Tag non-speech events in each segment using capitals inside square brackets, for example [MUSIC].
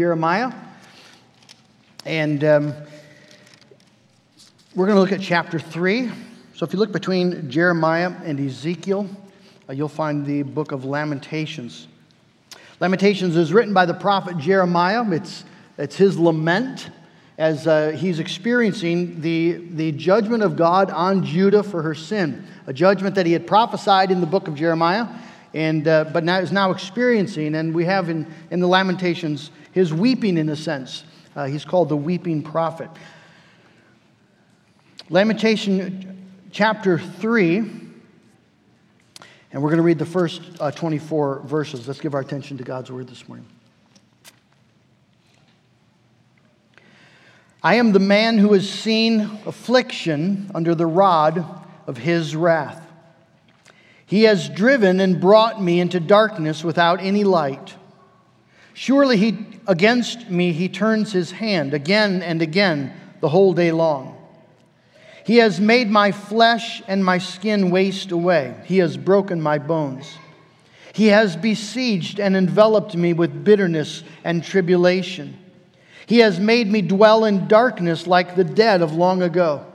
Jeremiah. And um, we're going to look at chapter 3. So if you look between Jeremiah and Ezekiel, uh, you'll find the book of Lamentations. Lamentations is written by the prophet Jeremiah. It's, it's his lament as uh, he's experiencing the, the judgment of God on Judah for her sin, a judgment that he had prophesied in the book of Jeremiah, and, uh, but now is now experiencing. And we have in, in the Lamentations his weeping in a sense. Uh, he's called the weeping prophet. Lamentation chapter 3, and we're going to read the first uh, 24 verses. Let's give our attention to God's word this morning. I am the man who has seen affliction under the rod of his wrath. He has driven and brought me into darkness without any light. Surely he, against me he turns his hand again and again the whole day long. He has made my flesh and my skin waste away. He has broken my bones. He has besieged and enveloped me with bitterness and tribulation. He has made me dwell in darkness like the dead of long ago.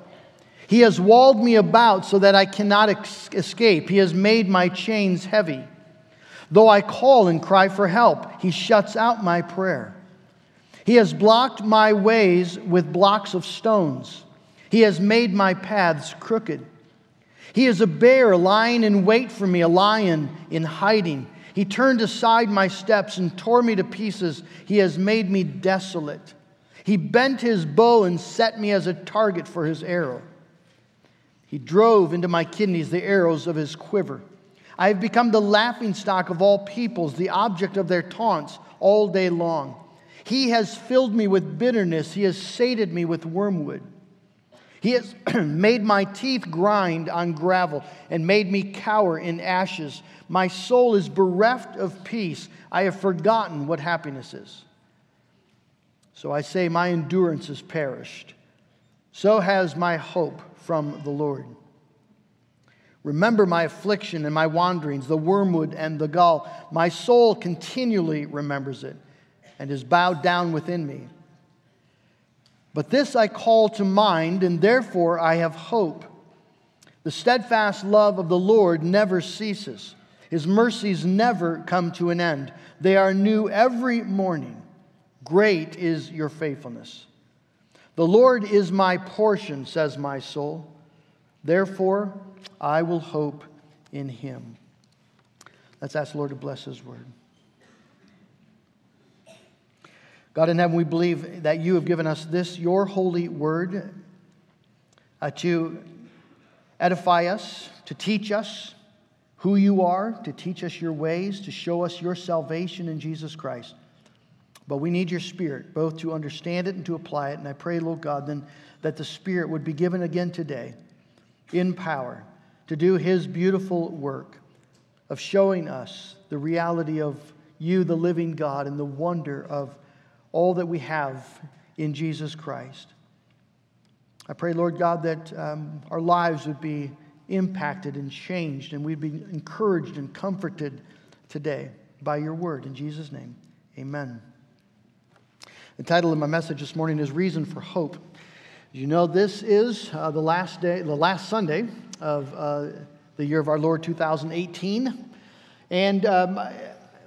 He has walled me about so that I cannot ex- escape. He has made my chains heavy. Though I call and cry for help, he shuts out my prayer. He has blocked my ways with blocks of stones. He has made my paths crooked. He is a bear lying in wait for me, a lion in hiding. He turned aside my steps and tore me to pieces. He has made me desolate. He bent his bow and set me as a target for his arrow. He drove into my kidneys the arrows of his quiver. I have become the laughingstock of all peoples, the object of their taunts all day long. He has filled me with bitterness. He has sated me with wormwood. He has [CLEARS THROAT] made my teeth grind on gravel and made me cower in ashes. My soul is bereft of peace. I have forgotten what happiness is. So I say, My endurance is perished. So has my hope from the Lord. Remember my affliction and my wanderings, the wormwood and the gall. My soul continually remembers it and is bowed down within me. But this I call to mind, and therefore I have hope. The steadfast love of the Lord never ceases, His mercies never come to an end. They are new every morning. Great is your faithfulness. The Lord is my portion, says my soul. Therefore, I will hope in Him. Let's ask the Lord to bless His word. God in heaven, we believe that you have given us this, your holy word, uh, to edify us, to teach us who you are, to teach us your ways, to show us your salvation in Jesus Christ. But we need your spirit, both to understand it and to apply it. And I pray, Lord God, then that the spirit would be given again today in power to do his beautiful work of showing us the reality of you, the living God, and the wonder of all that we have in Jesus Christ. I pray, Lord God, that um, our lives would be impacted and changed, and we'd be encouraged and comforted today by your word. In Jesus' name, amen. The title of my message this morning is Reason for Hope. You know, this is uh, the last day, the last Sunday of uh, the year of our Lord 2018. And um,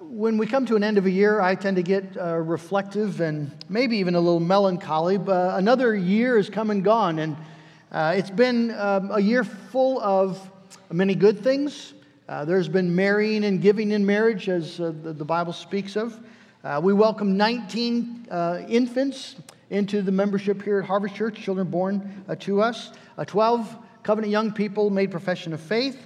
when we come to an end of a year, I tend to get uh, reflective and maybe even a little melancholy. But another year has come and gone, and uh, it's been um, a year full of many good things. Uh, there's been marrying and giving in marriage, as uh, the, the, Bible speaks of. Uh, we welcome 19 uh, infants into the membership here at Harvest Church, children born to us. 12 covenant young people made profession of faith.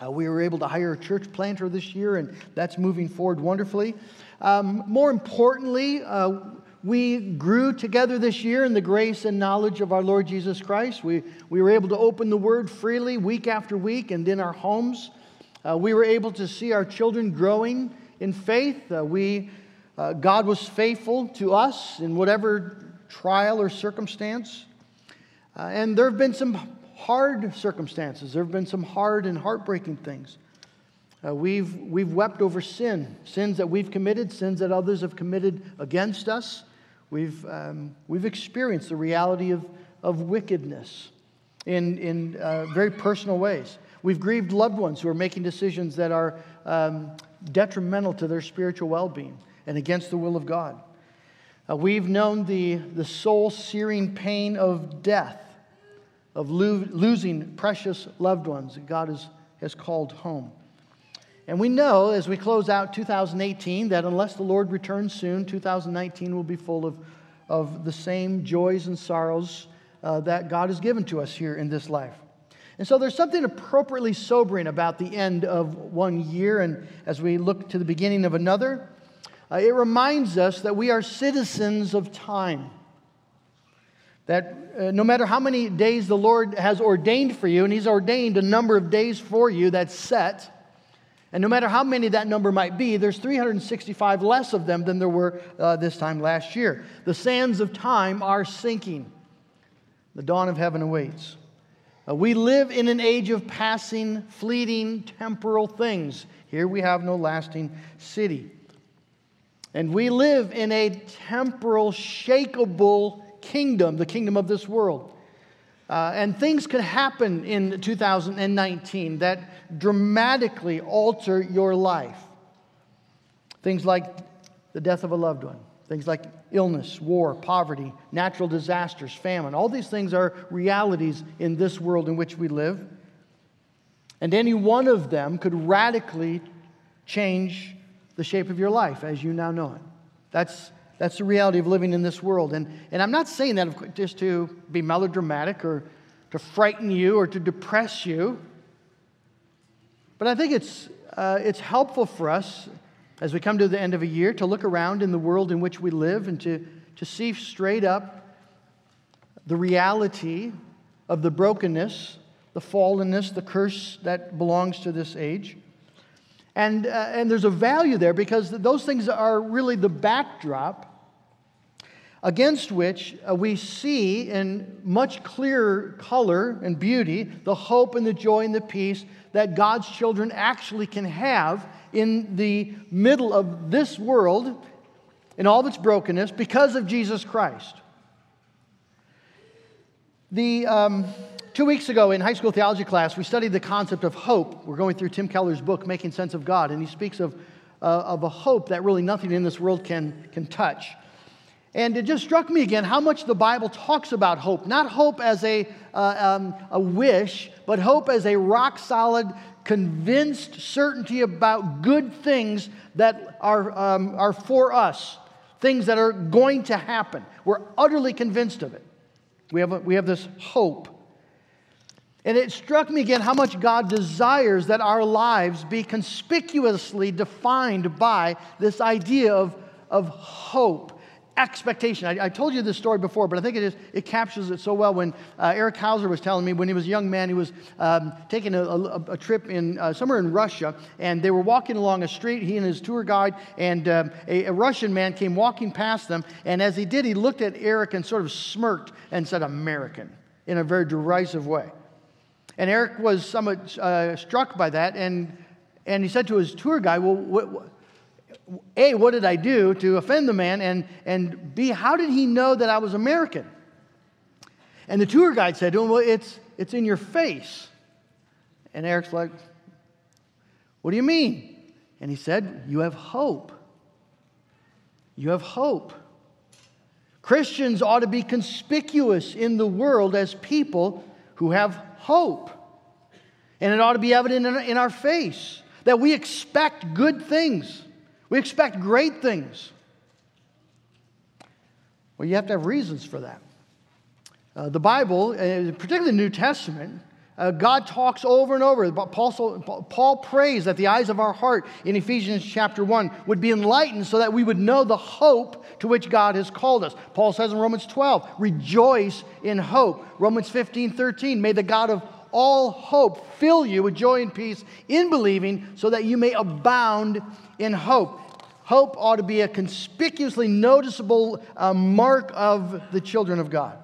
Uh, we were able to hire a church planter this year, and that's moving forward wonderfully. Um, more importantly, uh, we grew together this year in the grace and knowledge of our Lord Jesus Christ. We, we were able to open the Word freely week after week and in our homes. Uh, we were able to see our children growing in faith. Uh, we, uh, God was faithful to us in whatever trial or circumstance. Uh, and there have been some hard circumstances. There have been some hard and heartbreaking things. Uh, we've, we've wept over sin, sins that we've committed, sins that others have committed against us. We've, um, we've experienced the reality of, of wickedness in, in uh, very personal ways. We've grieved loved ones who are making decisions that are um, detrimental to their spiritual well being and against the will of God. Uh, we've known the, the soul searing pain of death, of lo- losing precious loved ones that God has, has called home. And we know as we close out 2018 that unless the Lord returns soon, 2019 will be full of, of the same joys and sorrows uh, that God has given to us here in this life. And so there's something appropriately sobering about the end of one year, and as we look to the beginning of another, uh, it reminds us that we are citizens of time. That uh, no matter how many days the Lord has ordained for you, and He's ordained a number of days for you that's set, and no matter how many that number might be, there's 365 less of them than there were uh, this time last year. The sands of time are sinking. The dawn of heaven awaits. Uh, we live in an age of passing, fleeting, temporal things. Here we have no lasting city. And we live in a temporal, shakable kingdom, the kingdom of this world. Uh, and things could happen in 2019 that dramatically alter your life. Things like the death of a loved one, things like illness, war, poverty, natural disasters, famine. All these things are realities in this world in which we live. And any one of them could radically change the shape of your life as you now know it. That's, that's the reality of living in this world. And, and I'm not saying that just to be melodramatic or to frighten you or to depress you, but I think it's, uh, it's helpful for us as we come to the end of a year to look around in the world in which we live and to, to see straight up the reality of the brokenness, the fallenness, the curse that belongs to this age. And, uh, and there's a value there because those things are really the backdrop against which uh, we see in much clearer color and beauty the hope and the joy and the peace that God's children actually can have in the middle of this world in all of its brokenness because of Jesus Christ. The. Um, Two weeks ago in high school theology class, we studied the concept of hope. We're going through Tim Keller's book, Making Sense of God, and he speaks of, uh, of a hope that really nothing in this world can, can touch. And it just struck me again how much the Bible talks about hope. Not hope as a, uh, um, a wish, but hope as a rock solid, convinced certainty about good things that are, um, are for us, things that are going to happen. We're utterly convinced of it. We have, a, we have this hope. And it struck me again how much God desires that our lives be conspicuously defined by this idea of, of hope, expectation. I, I told you this story before, but I think it, is, it captures it so well. When uh, Eric Hauser was telling me when he was a young man, he was um, taking a, a, a, trip in uh, somewhere in Russia, and they were walking along a street, he and his tour guide, and um, a, a Russian man came walking past them. And as he did, he looked at Eric and sort of smirked and said, American, in a very derisive way. And Eric was somewhat uh, struck by that, and, and he said to his tour guide, Well, what, what, A, what did I do to offend the man? And, and B, how did he know that I was American? And the tour guide said to him, Well, it's, it's in your face. And Eric's like, What do you mean? And he said, You have hope. You have hope. Christians ought to be conspicuous in the world as people who have hope. And it ought to be evident in our face that we expect good things, we expect great things. Well, you have to have reasons for that. Uh, the Bible, uh, particularly the New Testament, uh, God talks over and over. Paul, Paul prays that the eyes of our heart in Ephesians chapter 1 would be enlightened so that we would know the hope to which God has called us. Paul says in Romans 12, rejoice in hope. Romans 15, 13, may the God of all hope fill you with joy and peace in believing so that you may abound in hope. Hope ought to be a conspicuously noticeable uh, mark of the children of God.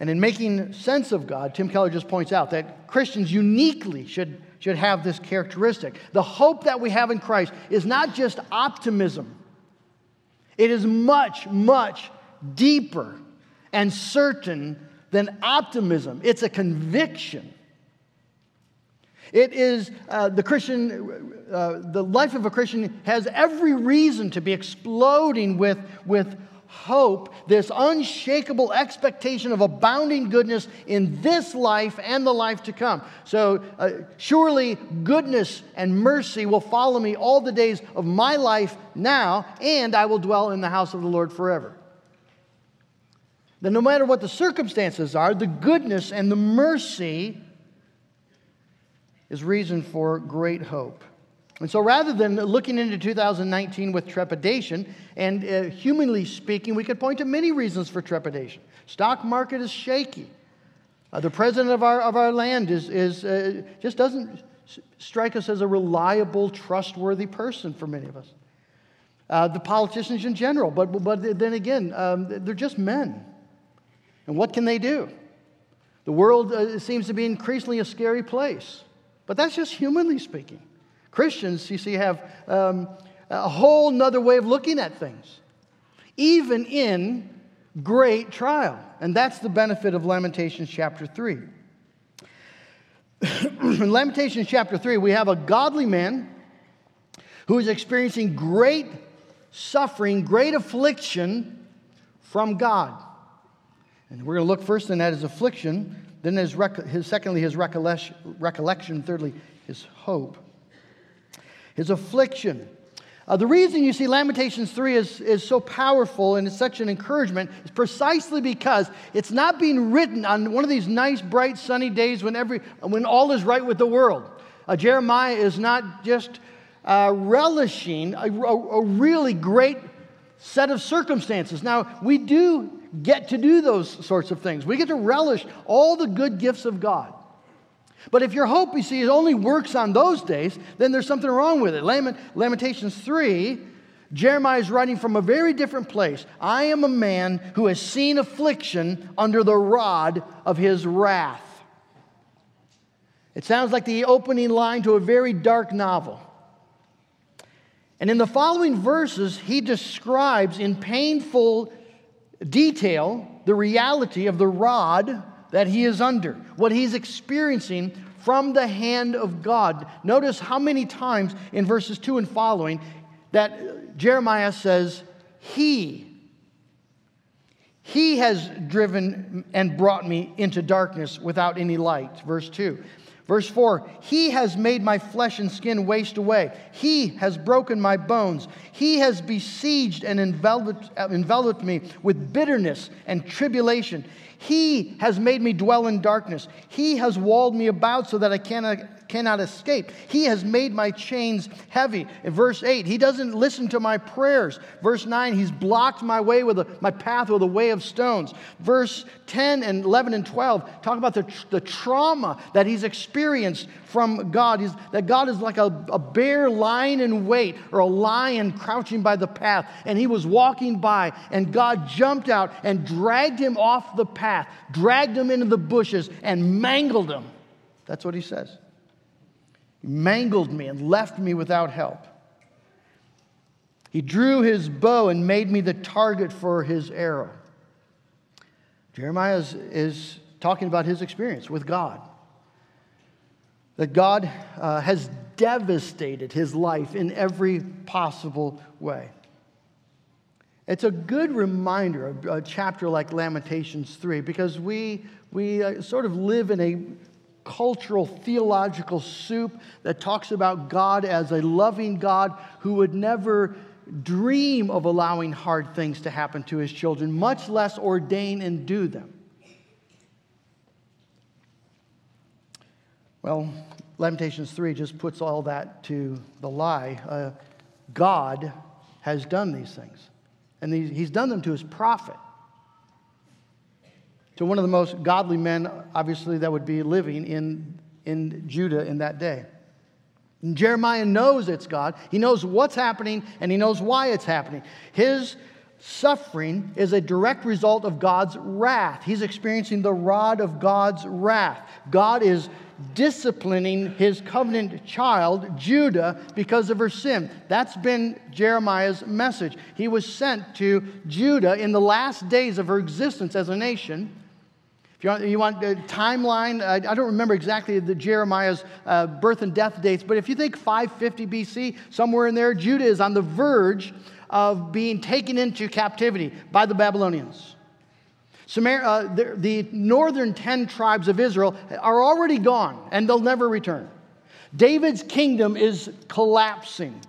And in making sense of God, Tim Keller just points out that Christians uniquely should should have this characteristic. The hope that we have in Christ is not just optimism, it is much, much deeper and certain than optimism. It's a conviction. It is uh, the Christian, uh, the life of a Christian has every reason to be exploding with, with hope, this unshakable expectation of abounding goodness in this life and the life to come. So, uh, surely goodness and mercy will follow me all the days of my life now, and I will dwell in the house of the Lord forever. That no matter what the circumstances are, the goodness and the mercy is reason for great hope. And so rather than looking into 2019 with trepidation, and uh, humanly speaking, we could point to many reasons for trepidation. Stock market is shaky. Uh, the president of our, of our land is, is, uh, just doesn't strike us as a reliable, trustworthy person for many of us. Uh, the politicians in general, but, but then again, um, they're just men. And what can they do? The world uh, seems to be increasingly a scary place. But that's just humanly speaking. Christians, you see, have um, a whole nother way of looking at things, even in great trial. And that's the benefit of Lamentations chapter 3. [CLEARS THROAT] in Lamentations chapter 3, we have a godly man who is experiencing great suffering, great affliction from God. And we're going to look first in at his affliction, then his, rec- his secondly, his recollection, recollection, thirdly, his hope. His affliction. Uh, the reason you see Lamentations 3 is, is so powerful and it's such an encouragement is precisely because it's not being written on one of these nice, bright, sunny days when, every, when all is right with the world. Uh, Jeremiah is not just uh, relishing a, a, a really great set of circumstances. Now, we do get to do those sorts of things. We get to relish all the good gifts of God. But if your hope, you see, it only works on those days, then there's something wrong with it. Lamentations 3, Jeremiah is writing from a very different place. I am a man who has seen affliction under the rod of his wrath. It sounds like the opening line to a very dark novel. And in the following verses, he describes in painful detail the reality of the rod that he is under, what he's experiencing from the hand of God. Notice how many times in verses 2 and following that Jeremiah says, He. He has driven and brought me into darkness without any light. Verse 2. Verse 4 He has made my flesh and skin waste away. He has broken my bones. He has besieged and enveloped, enveloped me with bitterness and tribulation. He has made me dwell in darkness. He has walled me about so that I cannot cannot escape. He has made my chains heavy. In verse 8, he doesn't listen to my prayers. Verse 9, he's blocked my way with a, my path with a way of stones. Verse 10 and 11 and 12 talk about the, the trauma that he's experienced from God. He's, that God is like a, a bear lying in wait or a lion crouching by the path. And he was walking by, and God jumped out and dragged him off the path, dragged him into the bushes, and mangled him. That's what he says. Mangled me and left me without help. He drew his bow and made me the target for his arrow. Jeremiah is, is talking about his experience with God. That God uh, has devastated his life in every possible way. It's a good reminder, a, a chapter like Lamentations 3, because we, we uh, sort of live in a cultural theological soup that talks about God as a loving God who would never dream of allowing hard things to happen to his children, much less ordain and do them. Well, Lamentations 3 just puts all that to the lie. Uh, God has done these things, and he's done them to his prophet to one of the most godly men, obviously, that would be living in, in Judah in that day. And Jeremiah knows it's God. He knows what's happening and he knows why it's happening. His suffering is a direct result of God's wrath. He's experiencing the rod of God's wrath. God is disciplining his covenant child, Judah, because of her sin. That's been Jeremiah's message. He was sent to Judah in the last days of her existence as a nation. If you want, you want the timeline, I, I, don't remember exactly the Jeremiah's uh, birth and death dates, but if you think 550 BC, somewhere in there, Judah is on the verge of being taken into captivity by the Babylonians. Uh, the, the northern 10 tribes of Israel are already gone and they'll never return. David's kingdom is collapsing.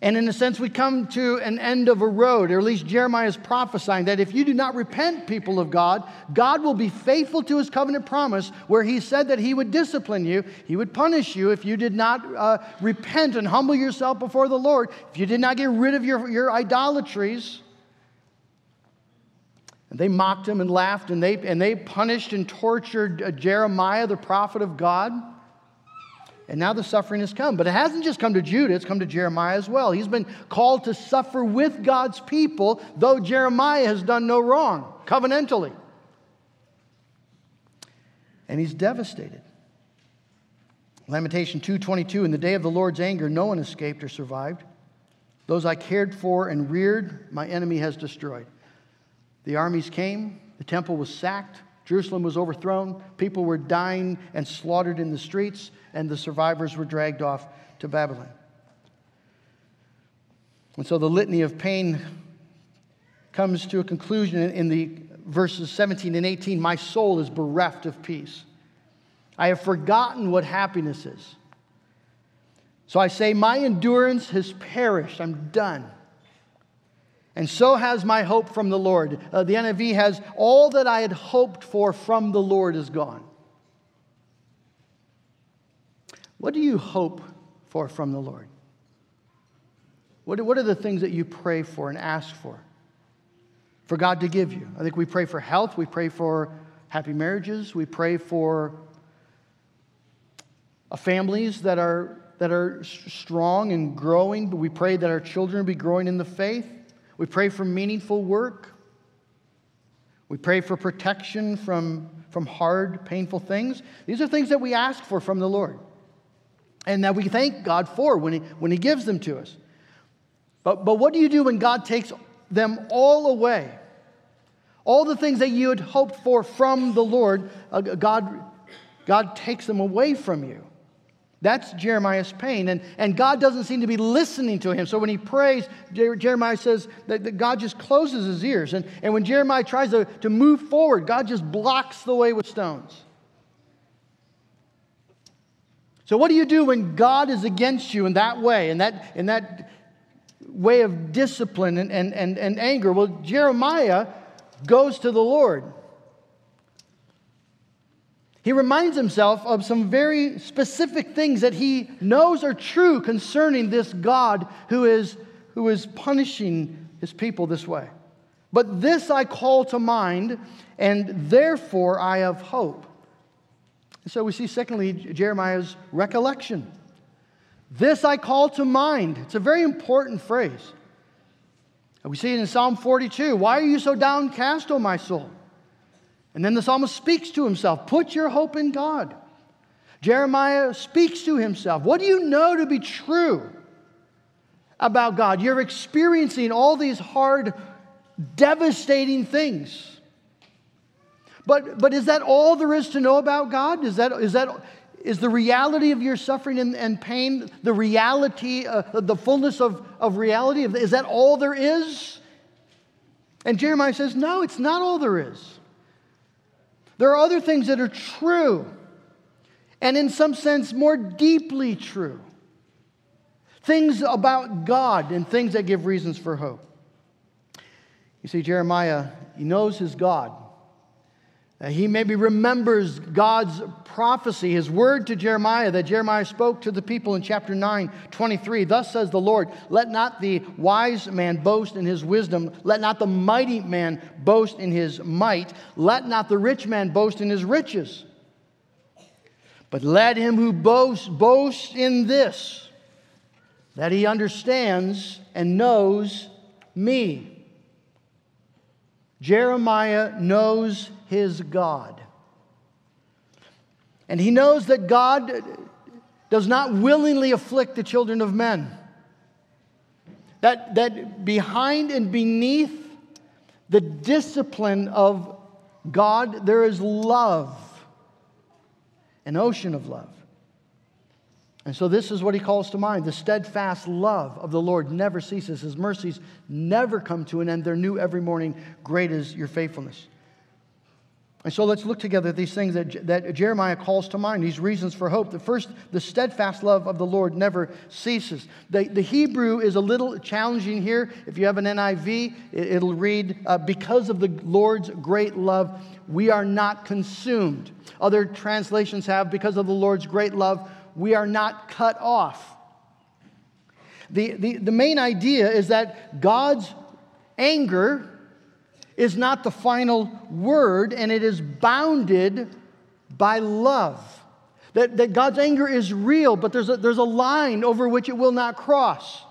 And in a sense, we come to an end of a road, or at least Jeremiah is prophesying that if you do not repent, people of God, God will be faithful to his covenant promise where he said that he would discipline you, he would punish you if you did not uh, repent and humble yourself before the Lord, if you did not get rid of your, your idolatries. And they mocked him and laughed, and they, and they punished and tortured uh, Jeremiah, the prophet of God. And now the suffering has come. But it hasn't just come to Judah, it's come to Jeremiah as well. He's been called to suffer with God's people, though Jeremiah has done no wrong, covenantally. And he's devastated. Lamentation 2:22 in the day of the Lord's anger no one escaped or survived. Those I cared for and reared my enemy has destroyed. The armies came, the temple was sacked, Jerusalem was overthrown, people were dying and slaughtered in the streets, and the survivors were dragged off to Babylon. And so the litany of pain comes to a conclusion in the verses 17 and 18. My soul is bereft of peace. I have forgotten what happiness is. So I say, My endurance has perished. I'm done and so has my hope from the Lord. Uh, the NIV has all that I had hoped for from the Lord is gone. What do you hope for from the Lord? What, what are the things that you pray for and ask for? For God to give you. I think we pray for health, we pray for happy marriages, we pray for uh, families that are, that are strong and growing, but we pray that our children be growing in the faith. We pray for meaningful work. We pray for protection from, from hard, painful things. These are things that we ask for from the Lord and that we thank God for when He, when he gives them to us. But, but what do you do when God takes them all away? All the things that you had hoped for from the Lord, uh, God, God takes them away from you. That's Jeremiah's pain. And, and God doesn't seem to be listening to him. So when he prays, Jeremiah says that, that God just closes his ears. And, and when Jeremiah tries to, to move forward, God just blocks the way with stones. So, what do you do when God is against you in that way, in that, in that way of discipline and, and, and, and anger? Well, Jeremiah goes to the Lord. He reminds himself of some very specific things that he knows are true concerning this God who is, who is punishing his people this way. But this I call to mind, and therefore I have hope. so we see, secondly, Jeremiah's recollection. This I call to mind. It's a very important phrase. We see it in Psalm 42. Why are you so downcast, O my soul? And then the psalmist speaks to himself Put your hope in God. Jeremiah speaks to himself. What do you know to be true about God? You're experiencing all these hard, devastating things. But, but is that all there is to know about God? Is that, is that is the reality of your suffering and, and pain the reality, uh, the fullness of, of reality? Is that all there is? And Jeremiah says, No, it's not all there is. There are other things that are true, and in some sense, more deeply true. Things about God and things that give reasons for hope. You see, Jeremiah, he knows his God. He maybe remembers God's prophecy, his word to Jeremiah that Jeremiah spoke to the people in chapter 9, 23. Thus says the Lord, let not the wise man boast in his wisdom, let not the mighty man boast in his might, let not the rich man boast in his riches. But let him who boasts boast in this, that he understands and knows me. Jeremiah knows his God. And he knows that God does not willingly afflict the children of men. That, that behind and beneath the discipline of God, there is love, an ocean of love. And so, this is what he calls to mind. The steadfast love of the Lord never ceases. His mercies never come to an end. They're new every morning. Great is your faithfulness. And so let's look together at these things that, that Jeremiah calls to mind, these reasons for hope. The first, the steadfast love of the Lord never ceases. The, the Hebrew is a little challenging here. If you have an NIV, it, will read, uh, Because of the Lord's great love, we are not consumed. Other translations have, Because of the Lord's great love, we are not cut off. The, the, the main idea is that God's anger is not the final word, and it is bounded by love. That, that God's anger is real, but there's a, there's a line over which it will not cross.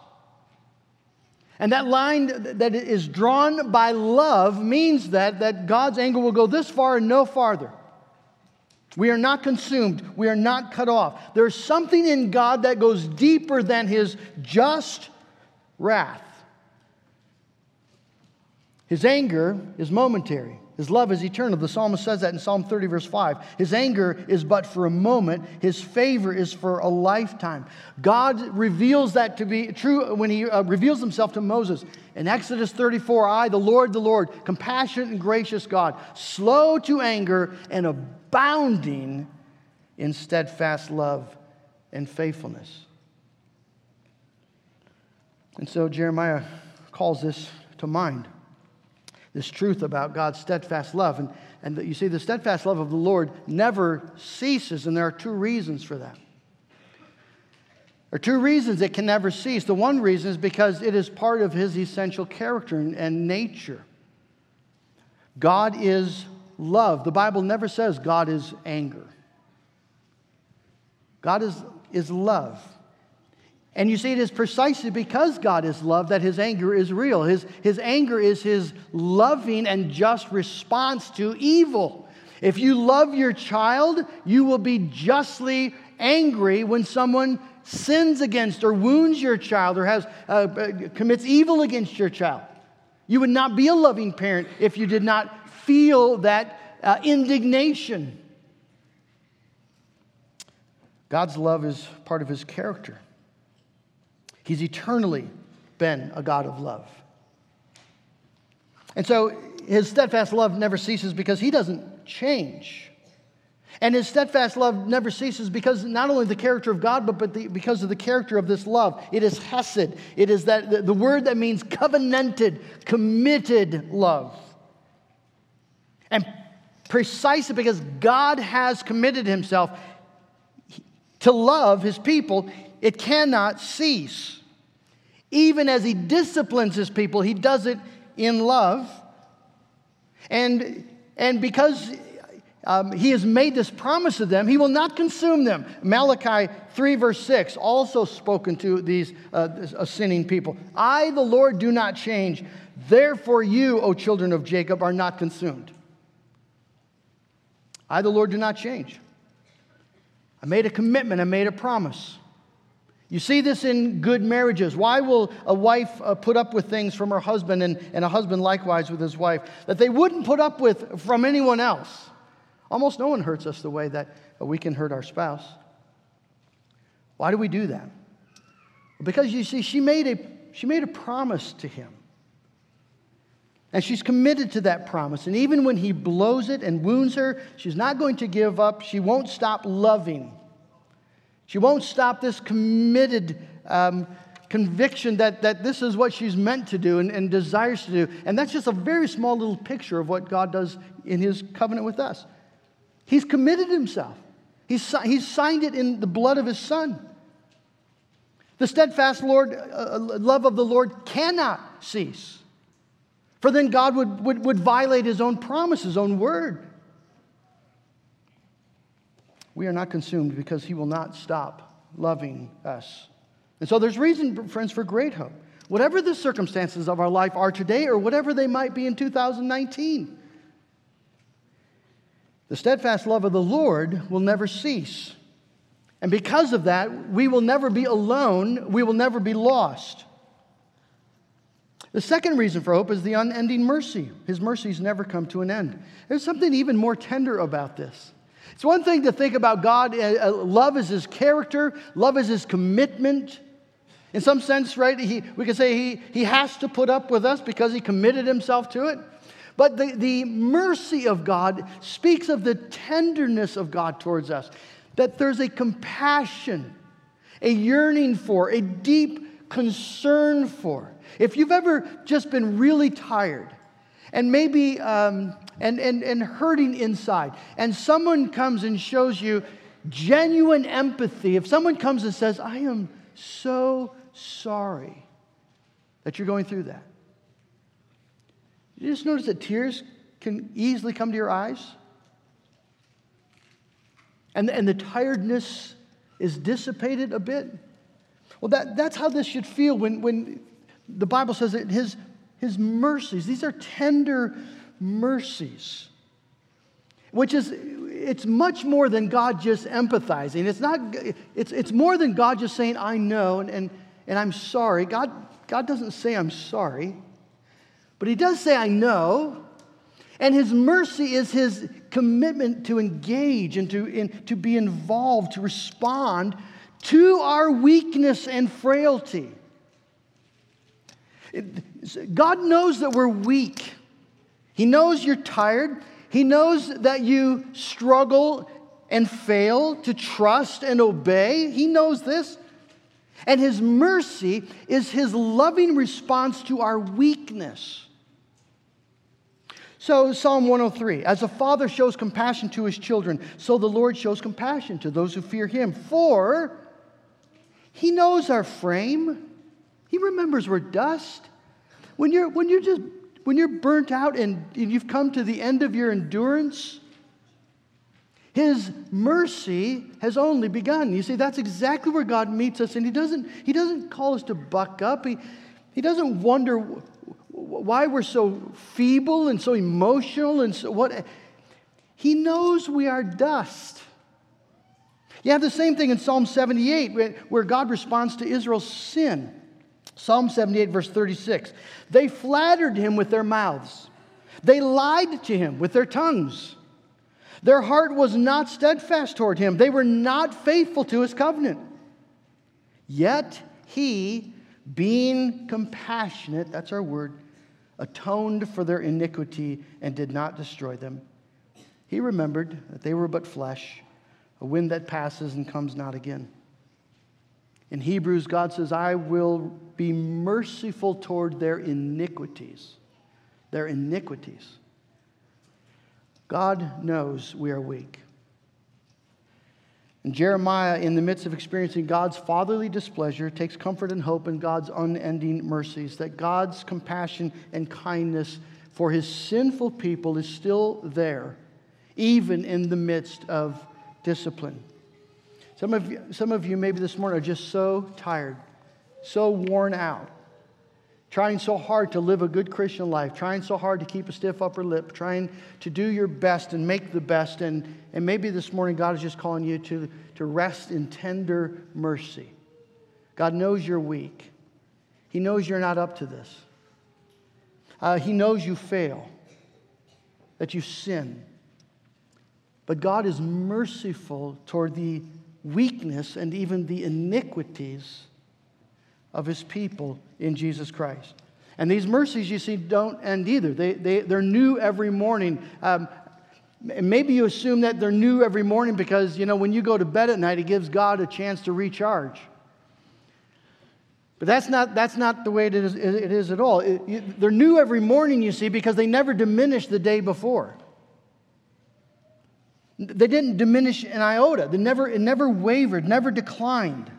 And that line that is drawn by love means that, that God's anger will go this far and no farther. We are not consumed. We are not cut off. There's something in God that goes deeper than his just wrath. His anger is momentary. His love is eternal. The psalmist says that in Psalm 30, verse 5. His anger is but for a moment, his favor is for a lifetime. God reveals that to be true when he uh, reveals himself to Moses. In Exodus 34, I, the Lord, the Lord, compassionate and gracious God, slow to anger and abounding in steadfast love and faithfulness. And so Jeremiah calls this to mind this truth about God's steadfast love. And, and you see, the steadfast love of the Lord never ceases, and there are two reasons for that. There are two reasons it can never cease. The one reason is because it is part of his essential character and, and nature. God is love. The Bible never says God is anger. God is, is love. And you see, it is precisely because God is love that his anger is real. His, his anger is his loving and just response to evil. If you love your child, you will be justly angry when someone sins against or wounds your child or has, uh, commits evil against your child. You would not be a loving parent if you did not feel that uh, indignation. God's love is part of his character. He's eternally been a God of love. And so his steadfast love never ceases because he doesn't change. And his steadfast love never ceases because not only the character of God, but, but the, because of the character of this love. It is hesed. It is that the, the word that means covenanted, committed love. And precisely because God has committed himself to love his people, it cannot cease. Even as he disciplines his people, he does it in love. And, and because um, he has made this promise to them, he will not consume them. Malachi 3, verse 6, also spoken to these uh, sinning people. I, the Lord, do not change. Therefore, you, O children of Jacob, are not consumed. I, the Lord, do not change. I made a commitment, I made a promise. You see this in good marriages. Why will a wife uh, put up with things from her husband and, and a husband likewise with his wife that they wouldn't put up with from anyone else? Almost no one hurts us the way that we can hurt our spouse. Why do we do that? Because you see, she made a, she made a promise to him. And she's committed to that promise. And even when he blows it and wounds her, she's not going to give up. She won't stop loving she won't stop this committed um, conviction that, that this is what she's meant to do and, and desires to do. And that's just a very small little picture of what God does in his covenant with us. He's committed himself, he's, he's signed it in the blood of his son. The steadfast Lord, uh, uh, love of the Lord cannot cease. For then God would, would, would violate his own promise, his own word we are not consumed because he will not stop loving us. And so there's reason, friends, for great hope. Whatever the circumstances of our life are today or whatever they might be in 2019. The steadfast love of the Lord will never cease. And because of that, we will never be alone, we will never be lost. The second reason for hope is the unending mercy. His mercies never come to an end. There's something even more tender about this. It's one thing to think about God, uh, uh, love is his character, love is his commitment. In some sense, right, he, we can say he, he has to put up with us because he committed himself to it. But the, the mercy of God speaks of the tenderness of God towards us, that there's a compassion, a yearning for, a deep concern for. If you've ever just been really tired and maybe um, and, and, and hurting inside, and someone comes and shows you genuine empathy, if someone comes and says, I am so sorry that you're going through that, you just notice that tears can easily come to your eyes? And, and the tiredness is dissipated a bit? Well, that, that's how this should feel when, when the Bible says that his, his mercies, these are tender mercies, which is, it's much more than God just empathizing. It's, not, it's, it's more than God just saying, I know and, and, and I'm sorry. God, God doesn't say, I'm sorry. But he does say, I know. And his mercy is his commitment to engage and to, in, to be involved, to respond to our weakness and frailty. God knows that we're weak. He knows you're tired. He knows that you struggle and fail to trust and obey. He knows this. And His mercy is His loving response to our weakness. So, Psalm 103 As a father shows compassion to his children, so the Lord shows compassion to those who fear him. For he knows our frame, he remembers we're dust. When you're, when you're just when you're burnt out and, and you've come to the end of your endurance, his mercy has only begun. You see, that's exactly where God meets us, and He doesn't, he doesn't call us to buck up. He, he doesn't wonder why we're so feeble and so emotional and so what. He knows we are dust. You have the same thing in Psalm 78 where God responds to Israel's sin. Psalm 78, verse 36. They flattered him with their mouths, they lied to him with their tongues. Their heart was not steadfast toward him, they were not faithful to his covenant. Yet he, being compassionate, that's our word, atoned for their iniquity and did not destroy them. He remembered that they were but flesh, a wind that passes and comes not again. In Hebrews, God says, I will be merciful toward their iniquities. Their iniquities. God knows we are weak. And Jeremiah, in the midst of experiencing God's fatherly displeasure, takes comfort and hope in God's unending mercies, that God's compassion and kindness for his sinful people is still there, even in the midst of discipline. Some of you, some of you maybe this morning are just so tired, so worn out trying so hard to live a good Christian life, trying so hard to keep a stiff upper lip, trying to do your best and make the best. And, and maybe this morning God is just calling you to, to rest in tender mercy. God knows you're weak, He knows you're not up to this. Uh, he knows you fail, that you sin. But God is merciful toward the weakness and even the iniquities of his people in Jesus Christ. And these mercies, you see, don't end either. They, they, they're new every morning. Um, maybe you assume that they're new every morning because, you know, when you go to bed at night, it gives God a chance to recharge. But that's not, that's not the way it is, it is at all. It, they're new every morning, you see, because they never diminished the day before. They didn't diminish an iota. They never, it never wavered, never declined.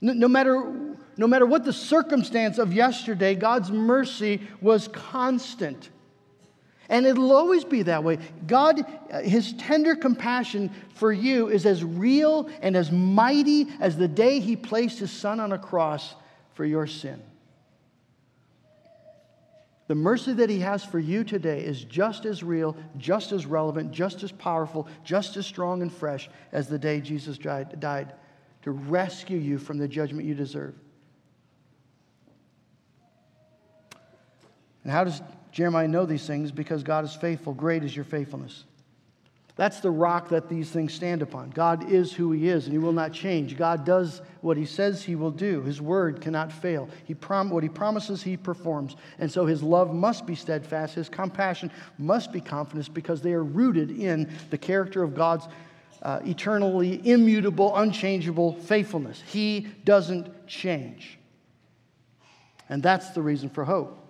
No, no matter no matter what the circumstance of yesterday, God's mercy was constant. And it'll always be that way. God, uh, His tender compassion for you is as real and as mighty as the day He placed His Son on a cross for your sin. The mercy that He has for you today is just as real, just as relevant, just as powerful, just as strong and fresh as the day Jesus died, died to rescue you from the judgment you deserve. And how does Jeremiah know these things? Because God is faithful. Great is your faithfulness. That's the rock that these things stand upon. God is who He is, and He will not change. God does what He says He will do. His word cannot fail. He prom- what He promises, He performs. And so His love must be steadfast. His compassion must be confidence because they are rooted in the character of God's uh, eternally immutable, unchangeable faithfulness. He doesn't change. And that's the reason for hope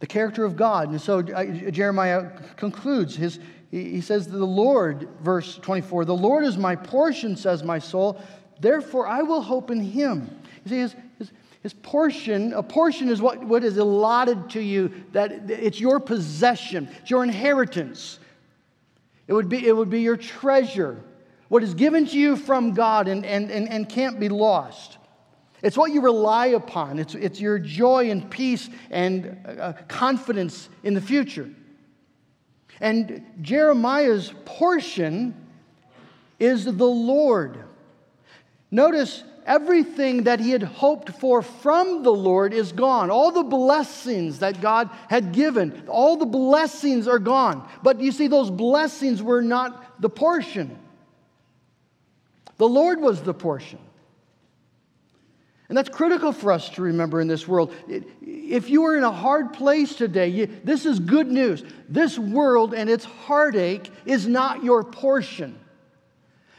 the character of God. And so uh, Jeremiah concludes his, he says, The Lord, verse 24, the Lord is my portion, says my soul, therefore I will hope in him. You see, his, his, his portion, a portion is what, what is allotted to you, that it's your possession, it's your inheritance. It would be, it would be your treasure, what is given to you from God and, and, and, and can't be lost. It's what you rely upon. It's, it's your joy and peace and uh, confidence in the future. And Jeremiah's portion is the Lord. Notice everything that he had hoped for from the Lord is gone. All the blessings that God had given, all the blessings are gone. But you see, those blessings were not the portion, the Lord was the portion. And that's critical for us to remember in this world. If you are in a hard place today, you, this is good news. This world and its heartache is not your portion.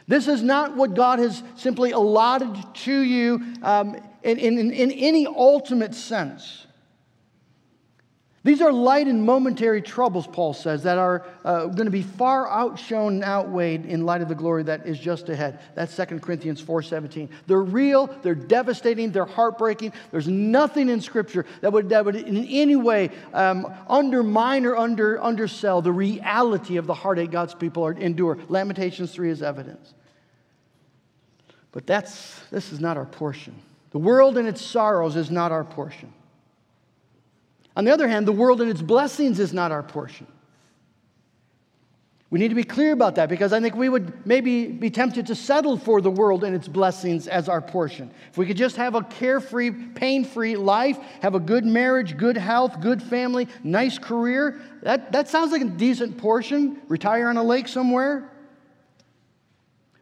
This is not what God has simply allotted to you um, in, in, in any ultimate sense. These are light and momentary troubles, Paul says, that are uh, going to be far outshone and outweighed in light of the glory that is just ahead. That's 2 Corinthians 4.17. They're real, they're devastating, they're heartbreaking. There's nothing in Scripture that would, that would in any way um, undermine or under, undersell the reality of the heartache God's people are, endure. Lamentations 3 is evidence. But that's, this is not our portion. The world and its sorrows is not our portion. On the other hand, the world and its blessings is not our portion. We need to be clear about that because I think we would maybe be tempted to settle for the world and its blessings as our portion. If we could just have a carefree, pain free life, have a good marriage, good health, good family, nice career, that, that sounds like a decent portion. Retire on a lake somewhere.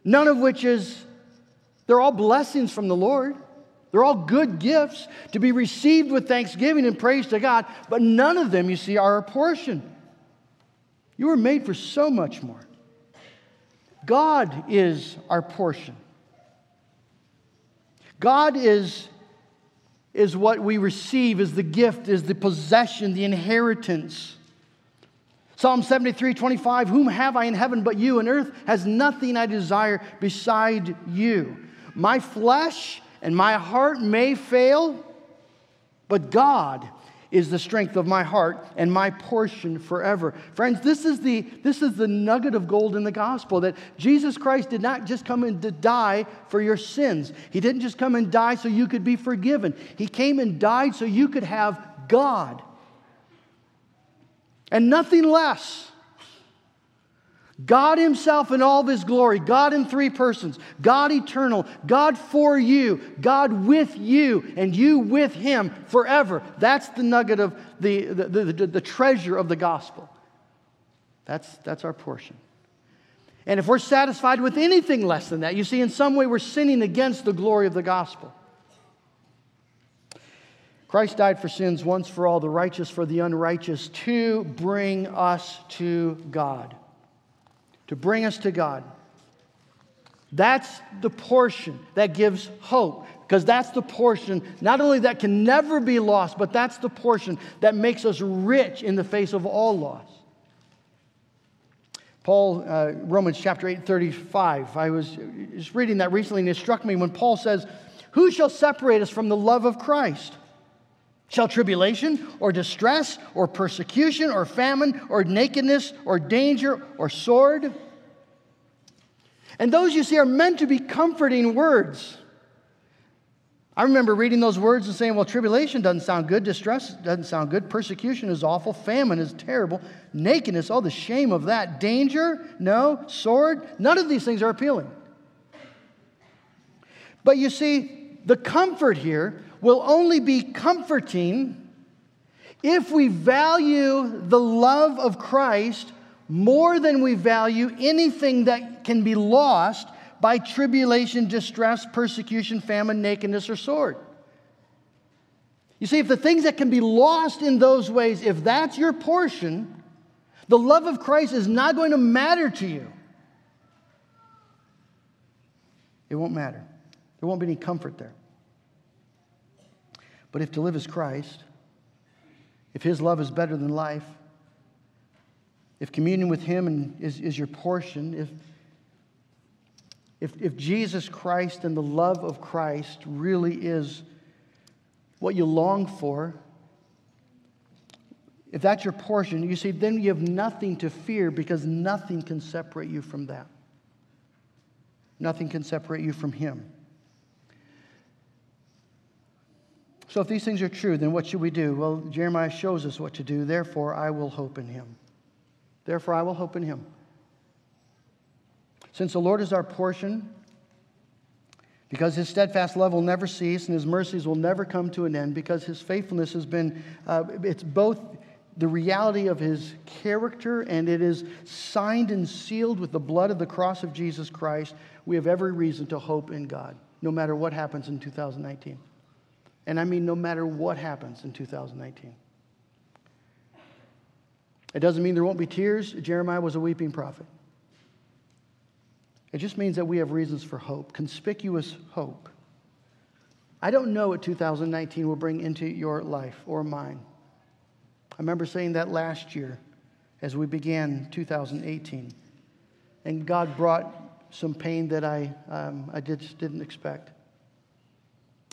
None of which is, they're all blessings from the Lord. They're all good gifts to be received with thanksgiving and praise to God, but none of them, you see, are a portion. You were made for so much more. God is our portion. God is, is what we receive, is the gift, is the possession, the inheritance. Psalm 73 25, Whom have I in heaven but you, and earth has nothing I desire beside you. My flesh and my heart may fail, but God is the strength of my heart and my portion forever. Friends, this is the, this is the nugget of gold in the gospel that Jesus Christ did not just come in to die for your sins. He didn't just come and die so you could be forgiven. He came and died so you could have God and nothing less. God Himself in all of His glory, God in three persons, God eternal, God for you, God with you, and you with Him forever. That's the nugget of the, the, the, the, the treasure of the gospel. That's, that's our portion. And if we're satisfied with anything less than that, you see, in some way we're sinning against the glory of the gospel. Christ died for sins once for all, the righteous for the unrighteous, to bring us to God to bring us to God. That's the portion that gives hope, because that's the portion not only that can never be lost, but that's the portion that makes us rich in the face of all loss. Paul, uh, Romans chapter 8, 35. I was just reading that recently, and it struck me when Paul says, Who shall separate us from the love of Christ? Shall tribulation or distress or persecution or famine or nakedness or danger or sword? And those you see are meant to be comforting words. I remember reading those words and saying, well, tribulation doesn't sound good, distress doesn't sound good, persecution is awful, famine is terrible, nakedness, oh, the shame of that, danger, no, sword, none of these things are appealing. But you see, the comfort here will only be comforting if we value the love of Christ more than we value anything that can be lost by tribulation, distress, persecution, famine, nakedness, or sword. You see, if the things that can be lost in those ways, if that's your portion, the love of Christ is not going to matter to you. It won't matter. There won't be any comfort there. But if to live is Christ, if His love is better than life, if communion with Him is, is your portion, if if, if Jesus Christ and the love of Christ really is what you long for, if that's your portion, you see, then you have nothing to fear because nothing can separate you from that. Nothing can separate you from Him. So, if these things are true, then what should we do? Well, Jeremiah shows us what to do. Therefore, I will hope in Him. Therefore, I will hope in Him. Since the Lord is our portion, because his steadfast love will never cease and his mercies will never come to an end, because his faithfulness has been, uh, it's both the reality of his character and it is signed and sealed with the blood of the cross of Jesus Christ, we have every reason to hope in God, no matter what happens in 2019. And I mean, no matter what happens in 2019. It doesn't mean there won't be tears. Jeremiah was a weeping prophet. It just means that we have reasons for hope, conspicuous hope. I don't know what 2019 will bring into your life or mine. I remember saying that last year as we began 2018. And God brought some pain that I, um, I just didn't expect.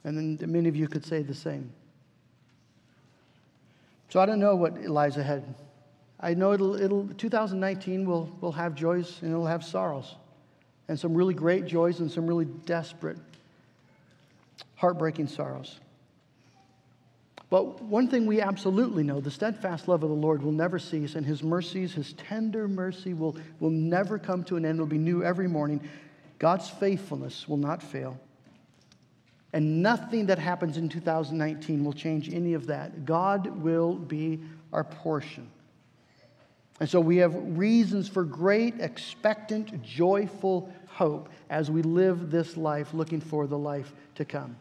And then many of you could say the same. So I don't know what lies ahead. I know it'll, it'll 2019 will, will have joys and it'll have sorrows and some really great joys and some really desperate, heartbreaking sorrows. But one thing we absolutely know the steadfast love of the Lord will never cease, and his mercies, his tender mercy, will, will never come to an end. It will be new every morning. God's faithfulness will not fail. And nothing that happens in 2019 will change any of that. God will be our portion. And so we have reasons for great, expectant, joyful hope as we live this life looking for the life to come.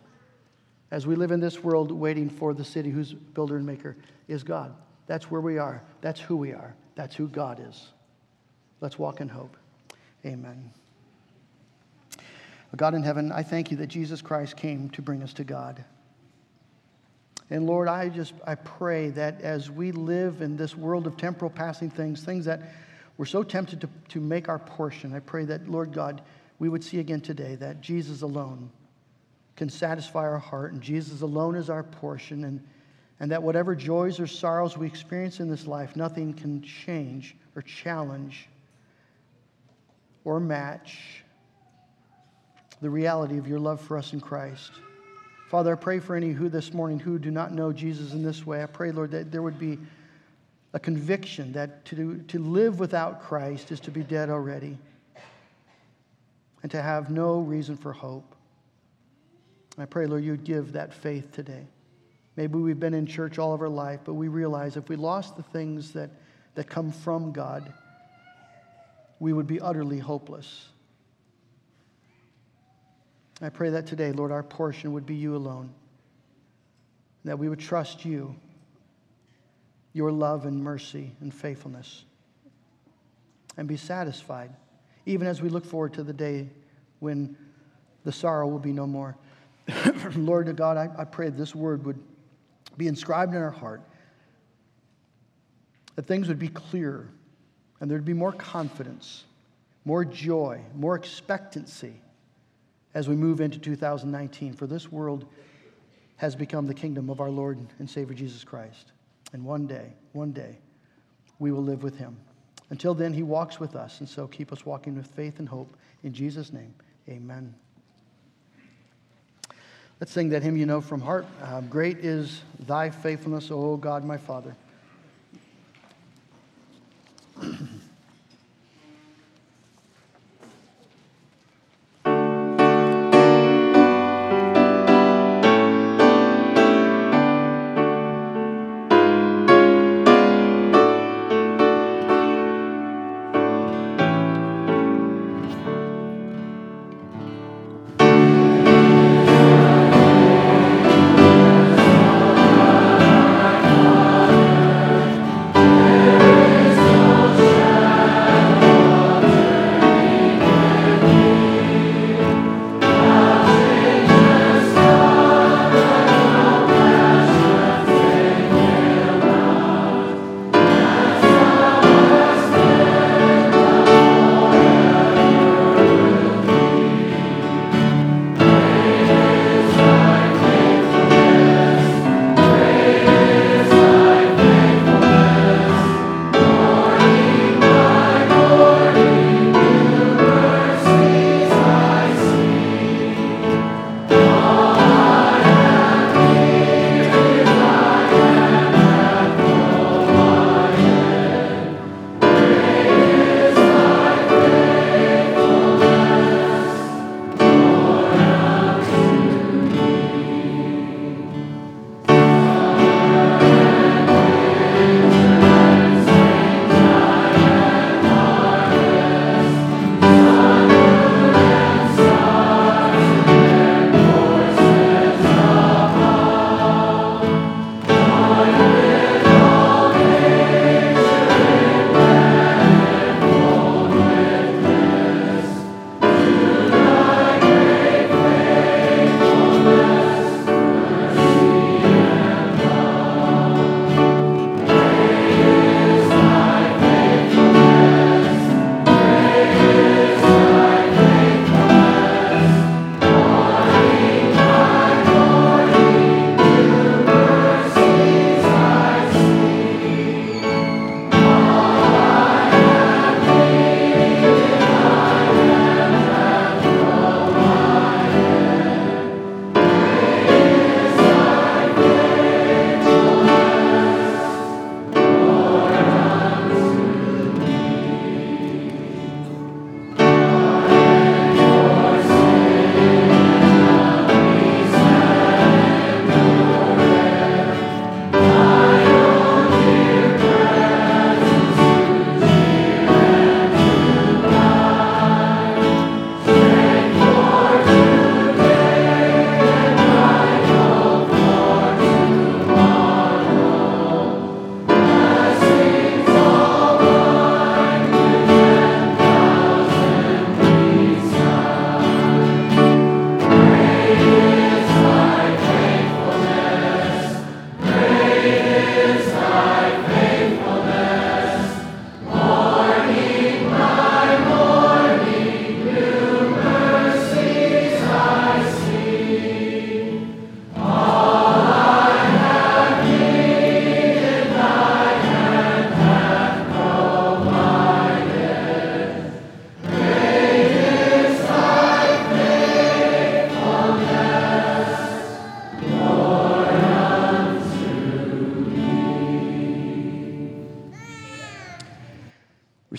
As we live in this world waiting for the city whose builder and maker is God. That's where we are. That's who we are. That's who God is. Let's walk in hope. Amen. God in heaven, I thank you that Jesus Christ came to bring us to God. And Lord, I just I pray that as we live in this world of temporal passing things, things that we're so tempted to, to make our portion, I pray that, Lord God, we would see again today that Jesus alone can satisfy our heart, and Jesus alone is our portion, and, and that whatever joys or sorrows we experience in this life, nothing can change or challenge or match the reality of your love for us in Christ. Father, I pray for any who this morning who do not know Jesus in this way. I pray, Lord, that there would be a conviction that to, to live without Christ is to be dead already and to have no reason for hope. I pray, Lord, you'd give that faith today. Maybe we've been in church all of our life, but we realize if we lost the things that, that come from God, we would be utterly hopeless. I pray that today, Lord, our portion would be you alone, that we would trust you, your love and mercy and faithfulness, and be satisfied, even as we look forward to the day when the sorrow will be no more. [COUGHS] Lord God, I, I pray this word would be inscribed in our heart, that things would be clearer, and there'd be more confidence, more joy, more expectancy as we move into 2019, for this world has become the kingdom of our Lord and Savior Jesus Christ. And one day, one day, we will live with him. Until then, he walks with us, and so keep us walking with faith and hope. In Jesus' name, amen. Let's sing that hymn you know from heart. Uh, Great is thy faithfulness, O God, my Father.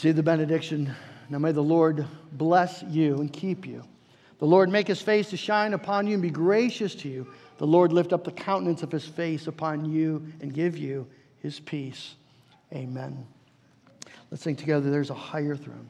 Receive the benediction. Now may the Lord bless you and keep you. The Lord make his face to shine upon you and be gracious to you. The Lord lift up the countenance of his face upon you and give you his peace. Amen. Let's sing together. There's a higher throne.